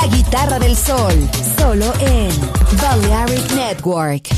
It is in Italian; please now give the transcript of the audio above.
La guitarra del sol, solo en Balearic Network.